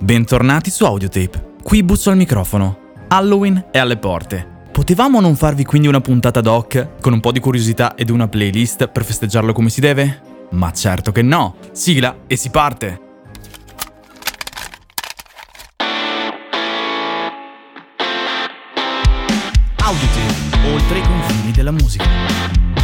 Bentornati su Audiotape. Qui busso al microfono. Halloween è alle porte. Potevamo non farvi quindi una puntata doc con un po' di curiosità ed una playlist per festeggiarlo come si deve? Ma certo che no. Sigla e si parte. Audiotape, oltre i confini della musica.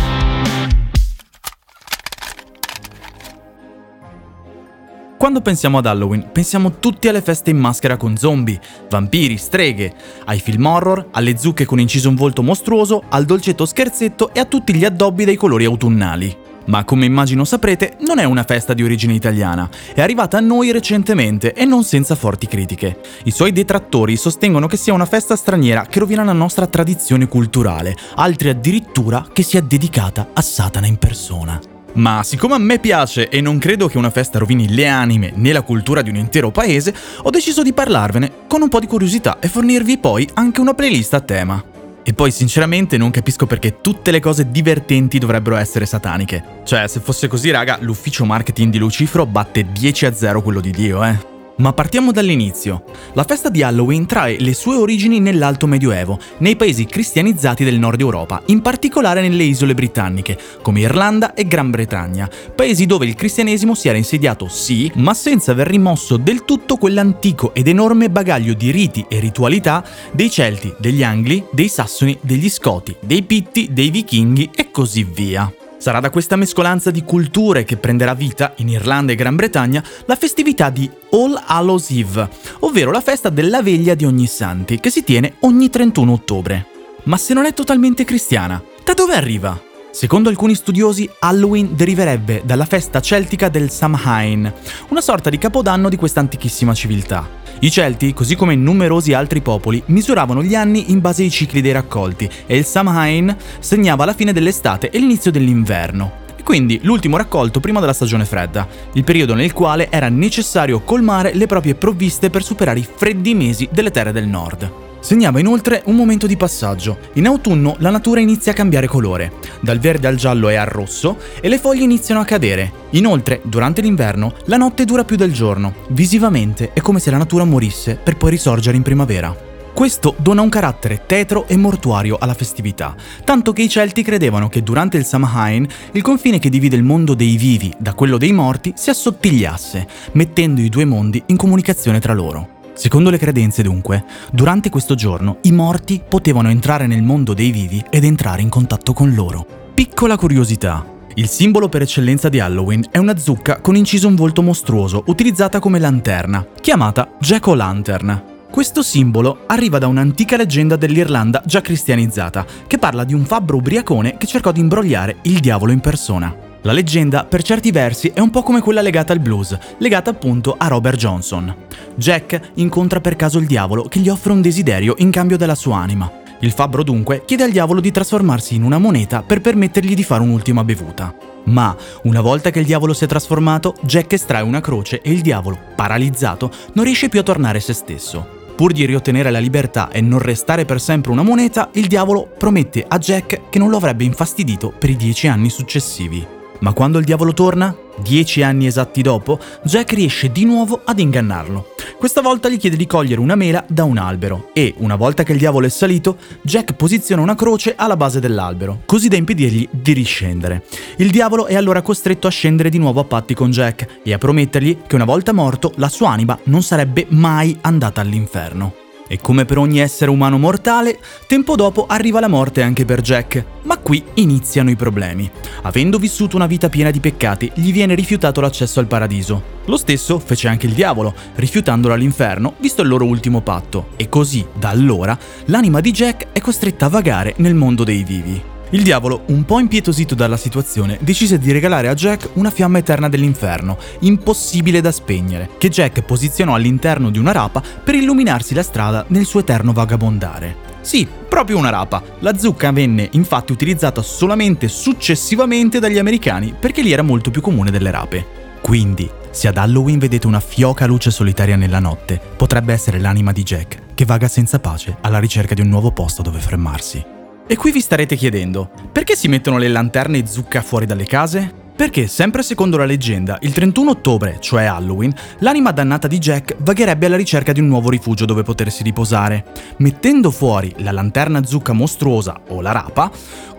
Quando pensiamo ad Halloween, pensiamo tutti alle feste in maschera con zombie, vampiri, streghe, ai film horror, alle zucche con inciso un volto mostruoso, al dolcetto scherzetto e a tutti gli addobbi dai colori autunnali. Ma come immagino saprete, non è una festa di origine italiana, è arrivata a noi recentemente e non senza forti critiche. I suoi detrattori sostengono che sia una festa straniera che rovina la nostra tradizione culturale, altri addirittura che sia dedicata a Satana in persona. Ma siccome a me piace e non credo che una festa rovini le anime né la cultura di un intero paese, ho deciso di parlarvene con un po' di curiosità e fornirvi poi anche una playlist a tema. E poi sinceramente non capisco perché tutte le cose divertenti dovrebbero essere sataniche. Cioè, se fosse così, raga, l'ufficio marketing di Lucifero batte 10 a 0 quello di Dio, eh. Ma partiamo dall'inizio. La festa di Halloween trae le sue origini nell'Alto Medioevo, nei paesi cristianizzati del nord Europa, in particolare nelle isole britanniche, come Irlanda e Gran Bretagna, paesi dove il cristianesimo si era insediato sì, ma senza aver rimosso del tutto quell'antico ed enorme bagaglio di riti e ritualità dei Celti, degli Angli, dei Sassoni, degli Scoti, dei Pitti, dei Vichinghi e così via. Sarà da questa mescolanza di culture che prenderà vita, in Irlanda e Gran Bretagna, la festività di All Hallows Eve, ovvero la festa della veglia di ogni santi, che si tiene ogni 31 ottobre. Ma se non è totalmente cristiana, da dove arriva? Secondo alcuni studiosi, Halloween deriverebbe dalla festa celtica del Samhain, una sorta di capodanno di questa antichissima civiltà. I Celti, così come numerosi altri popoli, misuravano gli anni in base ai cicli dei raccolti e il Samhain segnava la fine dell'estate e l'inizio dell'inverno. Quindi l'ultimo raccolto prima della stagione fredda, il periodo nel quale era necessario colmare le proprie provviste per superare i freddi mesi delle terre del nord. Segnava inoltre un momento di passaggio. In autunno la natura inizia a cambiare colore, dal verde al giallo e al rosso, e le foglie iniziano a cadere. Inoltre, durante l'inverno, la notte dura più del giorno. Visivamente è come se la natura morisse per poi risorgere in primavera. Questo dona un carattere tetro e mortuario alla festività, tanto che i Celti credevano che durante il Samhain il confine che divide il mondo dei vivi da quello dei morti si assottigliasse, mettendo i due mondi in comunicazione tra loro. Secondo le credenze, dunque, durante questo giorno i morti potevano entrare nel mondo dei vivi ed entrare in contatto con loro. Piccola curiosità. Il simbolo per eccellenza di Halloween è una zucca con inciso un volto mostruoso, utilizzata come lanterna, chiamata Jack-o'-lantern. Questo simbolo arriva da un'antica leggenda dell'Irlanda già cristianizzata, che parla di un fabbro ubriacone che cercò di imbrogliare il diavolo in persona. La leggenda, per certi versi, è un po' come quella legata al blues, legata appunto a Robert Johnson. Jack incontra per caso il diavolo che gli offre un desiderio in cambio della sua anima. Il fabbro dunque chiede al diavolo di trasformarsi in una moneta per permettergli di fare un'ultima bevuta. Ma, una volta che il diavolo si è trasformato, Jack estrae una croce e il diavolo, paralizzato, non riesce più a tornare se stesso. Pur di riottenere la libertà e non restare per sempre una moneta, il diavolo promette a Jack che non lo avrebbe infastidito per i dieci anni successivi. Ma quando il diavolo torna, dieci anni esatti dopo, Jack riesce di nuovo ad ingannarlo. Questa volta gli chiede di cogliere una mela da un albero e, una volta che il diavolo è salito, Jack posiziona una croce alla base dell'albero, così da impedirgli di riscendere. Il diavolo è allora costretto a scendere di nuovo a patti con Jack e a promettergli che una volta morto la sua anima non sarebbe mai andata all'inferno. E come per ogni essere umano mortale, tempo dopo arriva la morte anche per Jack. Ma qui iniziano i problemi. Avendo vissuto una vita piena di peccati, gli viene rifiutato l'accesso al paradiso. Lo stesso fece anche il diavolo, rifiutandolo all'inferno, visto il loro ultimo patto. E così, da allora, l'anima di Jack è costretta a vagare nel mondo dei vivi. Il diavolo, un po' impietosito dalla situazione, decise di regalare a Jack una fiamma eterna dell'inferno, impossibile da spegnere, che Jack posizionò all'interno di una rapa per illuminarsi la strada nel suo eterno vagabondare. Sì, proprio una rapa. La zucca venne infatti utilizzata solamente successivamente dagli americani perché lì era molto più comune delle rape. Quindi, se ad Halloween vedete una fioca luce solitaria nella notte, potrebbe essere l'anima di Jack, che vaga senza pace alla ricerca di un nuovo posto dove fermarsi. E qui vi starete chiedendo, perché si mettono le lanterne zucca fuori dalle case? Perché, sempre secondo la leggenda, il 31 ottobre, cioè Halloween, l'anima dannata di Jack vagherebbe alla ricerca di un nuovo rifugio dove potersi riposare. Mettendo fuori la lanterna zucca mostruosa o la rapa,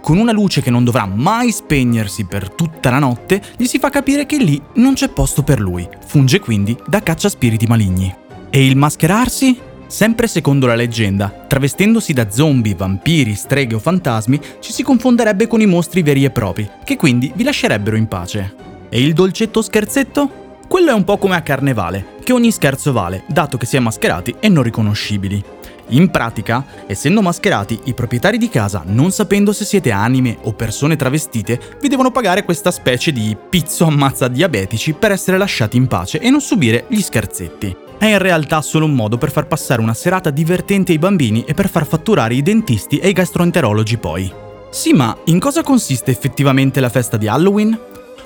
con una luce che non dovrà mai spegnersi per tutta la notte, gli si fa capire che lì non c'è posto per lui. Funge quindi da caccia spiriti maligni. E il mascherarsi? Sempre secondo la leggenda, travestendosi da zombie, vampiri, streghe o fantasmi, ci si confonderebbe con i mostri veri e propri, che quindi vi lascerebbero in pace. E il dolcetto scherzetto? Quello è un po' come a carnevale, che ogni scherzo vale, dato che si è mascherati e non riconoscibili. In pratica, essendo mascherati, i proprietari di casa, non sapendo se siete anime o persone travestite, vi devono pagare questa specie di pizzo ammazza diabetici per essere lasciati in pace e non subire gli scherzetti è in realtà solo un modo per far passare una serata divertente ai bambini e per far fatturare i dentisti e i gastroenterologi poi. Sì, ma in cosa consiste effettivamente la festa di Halloween?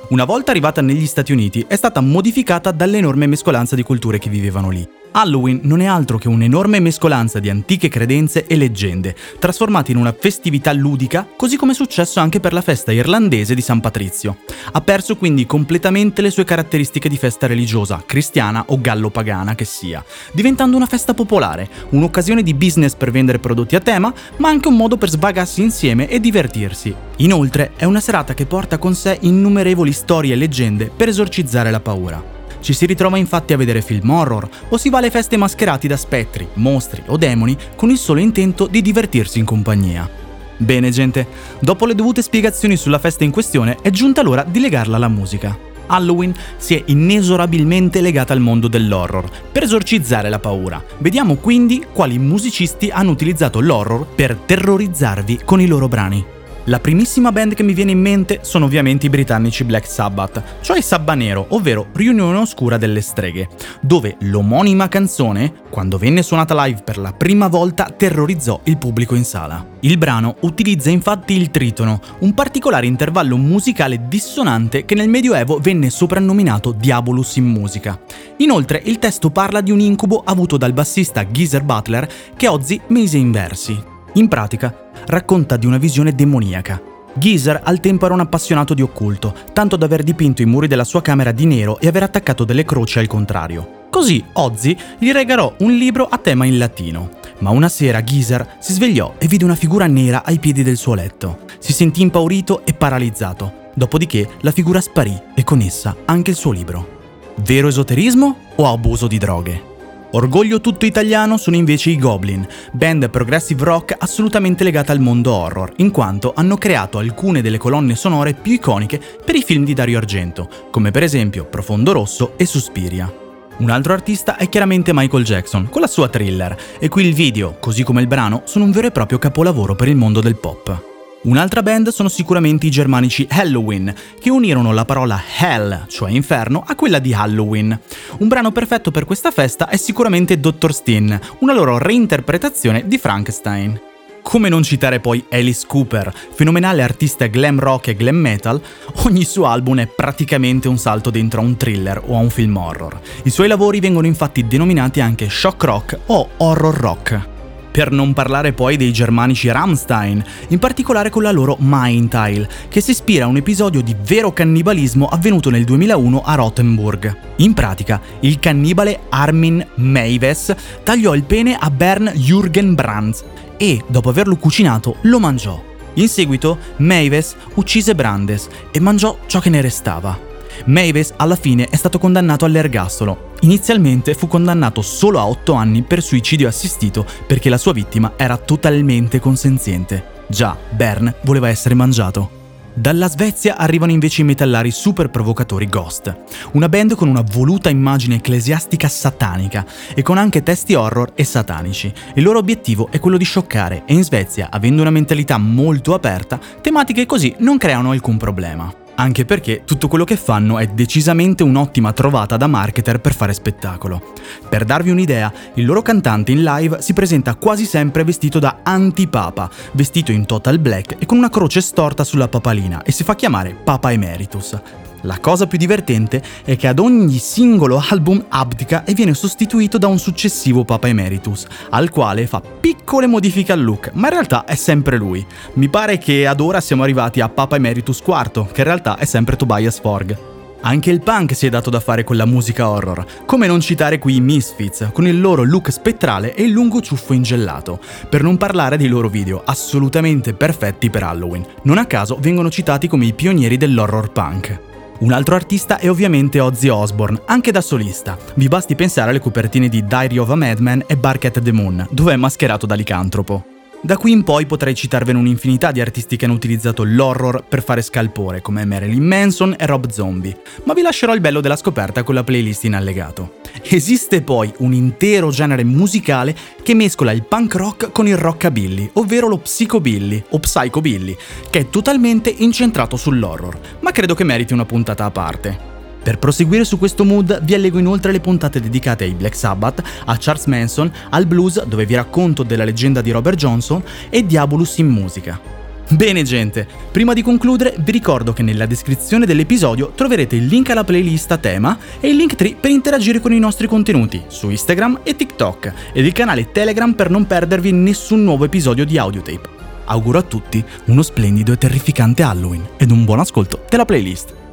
Una volta arrivata negli Stati Uniti è stata modificata dall'enorme mescolanza di culture che vivevano lì. Halloween non è altro che un'enorme mescolanza di antiche credenze e leggende, trasformate in una festività ludica, così come è successo anche per la festa irlandese di San Patrizio. Ha perso quindi completamente le sue caratteristiche di festa religiosa, cristiana o gallo-pagana che sia, diventando una festa popolare, un'occasione di business per vendere prodotti a tema, ma anche un modo per sbagarsi insieme e divertirsi. Inoltre è una serata che porta con sé innumerevoli storie e leggende per esorcizzare la paura. Ci si ritrova infatti a vedere film horror o si va alle feste mascherati da spettri, mostri o demoni con il solo intento di divertirsi in compagnia. Bene gente, dopo le dovute spiegazioni sulla festa in questione è giunta l'ora di legarla alla musica. Halloween si è inesorabilmente legata al mondo dell'horror per esorcizzare la paura. Vediamo quindi quali musicisti hanno utilizzato l'horror per terrorizzarvi con i loro brani. La primissima band che mi viene in mente sono ovviamente i britannici Black Sabbath, cioè Sabbanero, ovvero Riunione Oscura delle Streghe, dove l'omonima canzone, quando venne suonata live per la prima volta, terrorizzò il pubblico in sala. Il brano utilizza infatti il tritono, un particolare intervallo musicale dissonante che nel Medioevo venne soprannominato Diabolus in musica. Inoltre il testo parla di un incubo avuto dal bassista Geezer Butler che Ozzy mise in versi. In pratica, racconta di una visione demoniaca. Geezer al tempo era un appassionato di occulto, tanto da aver dipinto i muri della sua camera di nero e aver attaccato delle croci al contrario. Così Ozzy gli regalò un libro a tema in latino. Ma una sera Geezer si svegliò e vide una figura nera ai piedi del suo letto. Si sentì impaurito e paralizzato. Dopodiché la figura sparì e con essa anche il suo libro. Vero esoterismo o abuso di droghe? Orgoglio tutto italiano sono invece i Goblin, band progressive rock assolutamente legata al mondo horror, in quanto hanno creato alcune delle colonne sonore più iconiche per i film di Dario Argento, come per esempio Profondo Rosso e Suspiria. Un altro artista è chiaramente Michael Jackson, con la sua thriller, e qui il video, così come il brano, sono un vero e proprio capolavoro per il mondo del pop. Un'altra band sono sicuramente i germanici Halloween, che unirono la parola Hell, cioè inferno, a quella di Halloween. Un brano perfetto per questa festa è sicuramente Dr. Steen, una loro reinterpretazione di Frankenstein. Come non citare poi Alice Cooper, fenomenale artista glam rock e glam metal, ogni suo album è praticamente un salto dentro a un thriller o a un film horror. I suoi lavori vengono infatti denominati anche shock rock o horror rock. Per non parlare poi dei germanici Rammstein, in particolare con la loro Mindtile, che si ispira a un episodio di vero cannibalismo avvenuto nel 2001 a Rothenburg. In pratica, il cannibale Armin Meiwes tagliò il pene a Bern Jürgen Brands e, dopo averlo cucinato, lo mangiò. In seguito, Meiwes uccise Brandes e mangiò ciò che ne restava. Mavis alla fine è stato condannato all'ergastolo. Inizialmente fu condannato solo a 8 anni per suicidio assistito perché la sua vittima era totalmente consenziente. Già, Bern voleva essere mangiato. Dalla Svezia arrivano invece i metallari super provocatori Ghost, una band con una voluta immagine ecclesiastica satanica e con anche testi horror e satanici. Il loro obiettivo è quello di scioccare e in Svezia, avendo una mentalità molto aperta, tematiche così non creano alcun problema anche perché tutto quello che fanno è decisamente un'ottima trovata da marketer per fare spettacolo. Per darvi un'idea, il loro cantante in live si presenta quasi sempre vestito da antipapa, vestito in total black e con una croce storta sulla papalina e si fa chiamare Papa Emeritus. La cosa più divertente è che ad ogni singolo album abdica e viene sostituito da un successivo Papa Emeritus, al quale fa piccole modifiche al look, ma in realtà è sempre lui. Mi pare che ad ora siamo arrivati a Papa Emeritus IV, che in realtà è sempre Tobias Forg. Anche il punk si è dato da fare con la musica horror, come non citare qui i Misfits, con il loro look spettrale e il lungo ciuffo ingellato, per non parlare dei loro video, assolutamente perfetti per Halloween. Non a caso vengono citati come i pionieri dell'horror punk. Un altro artista è ovviamente Ozzy Osbourne, anche da solista. Vi basti pensare alle copertine di Diary of a Madman e Bark at the Moon, dove è mascherato da licantropo. Da qui in poi potrei citarvene un'infinità di artisti che hanno utilizzato l'horror per fare scalpore, come Marilyn Manson e Rob Zombie, ma vi lascerò il bello della scoperta con la playlist in allegato. Esiste poi un intero genere musicale che mescola il punk rock con il rockabilly, ovvero lo psychobilly o psychobilly, che è totalmente incentrato sull'horror, ma credo che meriti una puntata a parte. Per proseguire su questo mood vi allego inoltre le puntate dedicate ai Black Sabbath, a Charles Manson, al blues dove vi racconto della leggenda di Robert Johnson e Diabolus in musica. Bene gente, prima di concludere vi ricordo che nella descrizione dell'episodio troverete il link alla playlist a tema e il link tree per interagire con i nostri contenuti su Instagram e TikTok ed il canale Telegram per non perdervi nessun nuovo episodio di Audiotape. Auguro a tutti uno splendido e terrificante Halloween ed un buon ascolto della playlist.